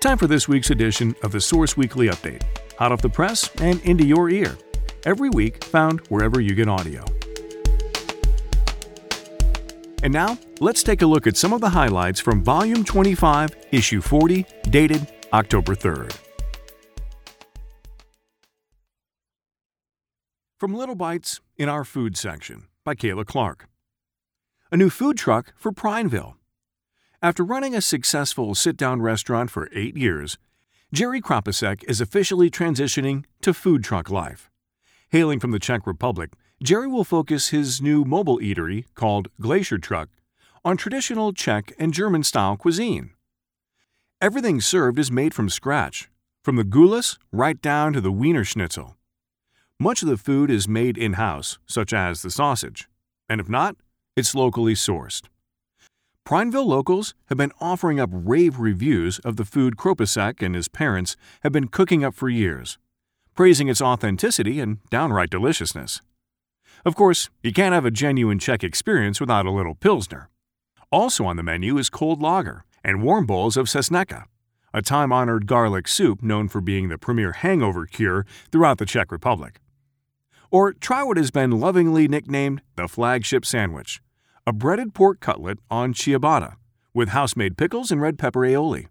Time for this week's edition of the Source Weekly Update, hot off the press and into your ear. Every week, found wherever you get audio. And now, let's take a look at some of the highlights from Volume 25, Issue 40, dated October 3rd. From Little Bites in Our Food section by Kayla Clark. A new food truck for Prineville. After running a successful sit down restaurant for eight years, Jerry Kropasek is officially transitioning to food truck life. Hailing from the Czech Republic, Jerry will focus his new mobile eatery, called Glacier Truck, on traditional Czech and German style cuisine. Everything served is made from scratch, from the gulas right down to the Wiener Schnitzel. Much of the food is made in house, such as the sausage, and if not, it's locally sourced. Prineville locals have been offering up rave reviews of the food Kropasek and his parents have been cooking up for years, praising its authenticity and downright deliciousness. Of course, you can't have a genuine Czech experience without a little Pilsner. Also on the menu is cold lager and warm bowls of Sasneka, a time honored garlic soup known for being the premier hangover cure throughout the Czech Republic. Or try what has been lovingly nicknamed the flagship sandwich a breaded pork cutlet on ciabatta with house made pickles and red pepper aioli.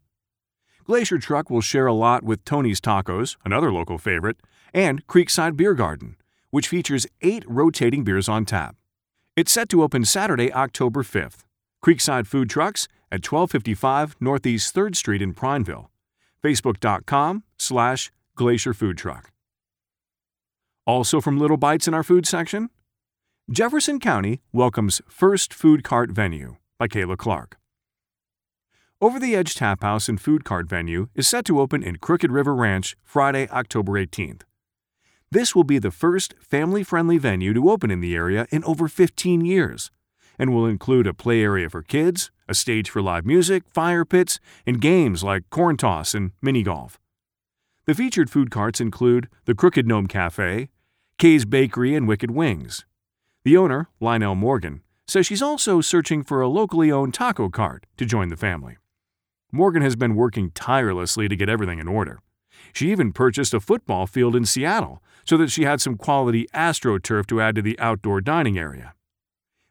Glacier Truck will share a lot with Tony's Tacos, another local favorite, and Creekside Beer Garden, which features eight rotating beers on tap. It's set to open Saturday, October 5th. Creekside Food Trucks at 1255 Northeast 3rd Street in Prineville. Facebook.com slash Glacier Food Truck. Also from Little Bites in our food section, Jefferson County welcomes First Food Cart Venue by Kayla Clark. Over the Edge Tap House and Food Cart Venue is set to open in Crooked River Ranch Friday, October 18th. This will be the first family friendly venue to open in the area in over 15 years and will include a play area for kids, a stage for live music, fire pits, and games like corn toss and mini golf. The featured food carts include the Crooked Gnome Cafe, Kay's Bakery, and Wicked Wings. The owner, Lionel Morgan, says she's also searching for a locally owned taco cart to join the family. Morgan has been working tirelessly to get everything in order. She even purchased a football field in Seattle so that she had some quality AstroTurf to add to the outdoor dining area.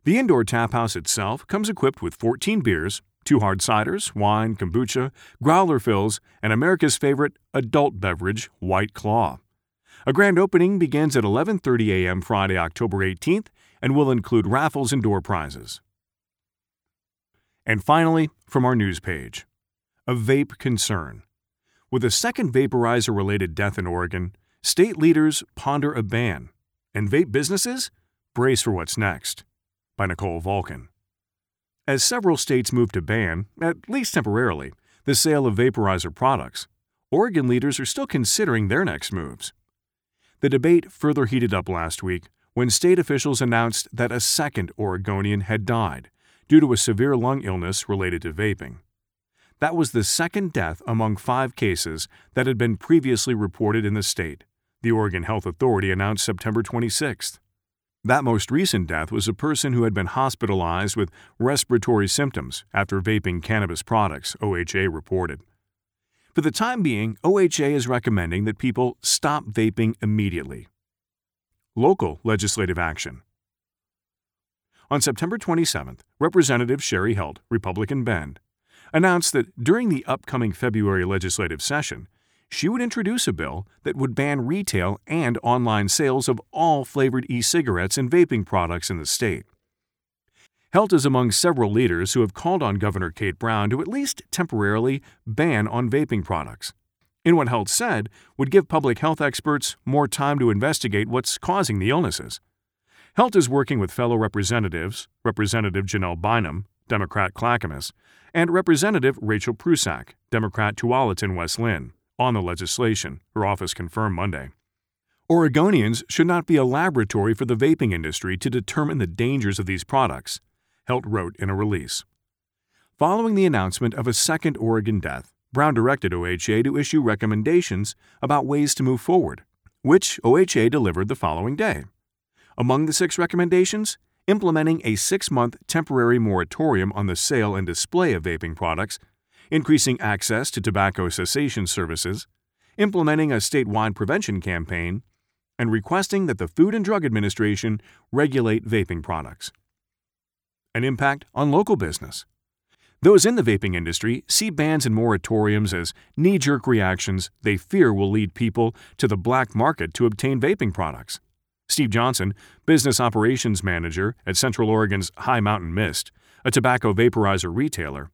The indoor tap house itself comes equipped with 14 beers, two hard ciders, wine, kombucha, growler fills, and America's favorite adult beverage, White Claw. A grand opening begins at 11:30 a.m. Friday, October 18th and will include raffles and door prizes. And finally, from our news page, a vape concern. With a second vaporizer related death in Oregon, state leaders ponder a ban, and vape businesses brace for what's next by Nicole Vulcan. As several states move to ban, at least temporarily, the sale of vaporizer products, Oregon leaders are still considering their next moves. The debate further heated up last week when state officials announced that a second Oregonian had died due to a severe lung illness related to vaping. That was the second death among five cases that had been previously reported in the state, the Oregon Health Authority announced September 26th. That most recent death was a person who had been hospitalized with respiratory symptoms after vaping cannabis products, OHA reported. For the time being, OHA is recommending that people stop vaping immediately. Local legislative action. On September 27th, Representative Cheri Helt, Republican Bend, announced that during the upcoming February legislative session, she would introduce a bill that would ban retail and online sales of all flavored e cigarettes and vaping products in the state. Helt is among several leaders who have called on Governor Kate Brown to at least temporarily ban on vaping products. In what Helt said would give public health experts more time to investigate what's causing the illnesses. Helt is working with fellow representatives, Representative Janelle Bynum, Democrat Clackamas, and Representative Rachel Prusak, Democrat Tualatin West Linn on the legislation, her office confirmed Monday. Oregonians should not be a laboratory for the vaping industry to determine the dangers of these products, Helt wrote in a release. Following the announcement of a second Oregon death, Brown directed OHA to issue recommendations about ways to move forward, which OHA delivered the following day. Among the six recommendations, implementing a six month temporary moratorium on the sale and display of vaping products increasing access to tobacco cessation services, implementing a statewide prevention campaign, and requesting that the Food and Drug Administration regulate vaping products. An impact on local business. Those in the vaping industry see bans and moratoriums as knee jerk reactions they fear will lead people to the black market to obtain vaping products. Steve Johnson, business operations manager at Central Oregon's High Mountain Mist, a tobacco vaporizer retailer,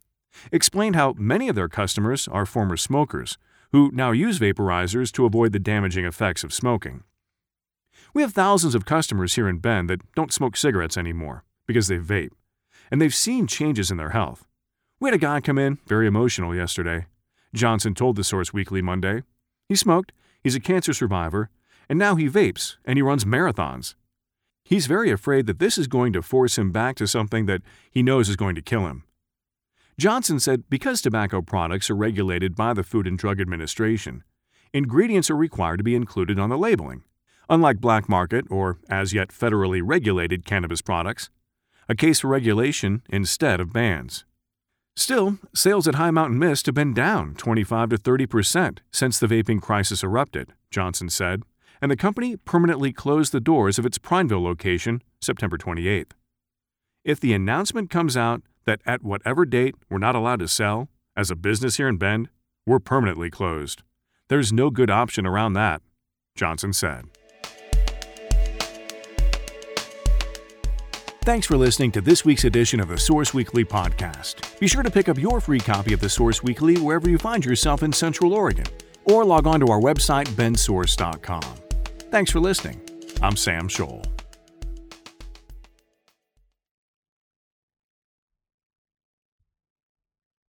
explained how many of their customers are former smokers who now use vaporizers to avoid the damaging effects of smoking. We have thousands of customers here in Bend that don't smoke cigarettes anymore because they vape, and they've seen changes in their health. We had a guy come in, very emotional, yesterday. Johnson told the Source Weekly Monday. He smoked, he's a cancer survivor, and now he vapes and he runs marathons. He's very afraid that this is going to force him back to something that he knows is going to kill him. Johnson said because tobacco products are regulated by the Food and Drug Administration, ingredients are required to be included on the labeling. Unlike black market or as yet federally regulated cannabis products, a case for regulation instead of bans. Still, sales at High Mountain Mist have been down 25 to 30 percent since the vaping crisis erupted, Johnson said, and the company permanently closed the doors of its Prineville location September 28th. If the announcement comes out that at whatever date we're not allowed to sell, as a business here in Bend, we're permanently closed. There's no good option around that, Johnson said. Thanks for listening to this week's edition of the Source Weekly podcast. Be sure to pick up your free copy of the Source Weekly wherever you find yourself in Central Oregon, or log on to our website, bendsource.com. Thanks for listening. I'm Sam Scholl.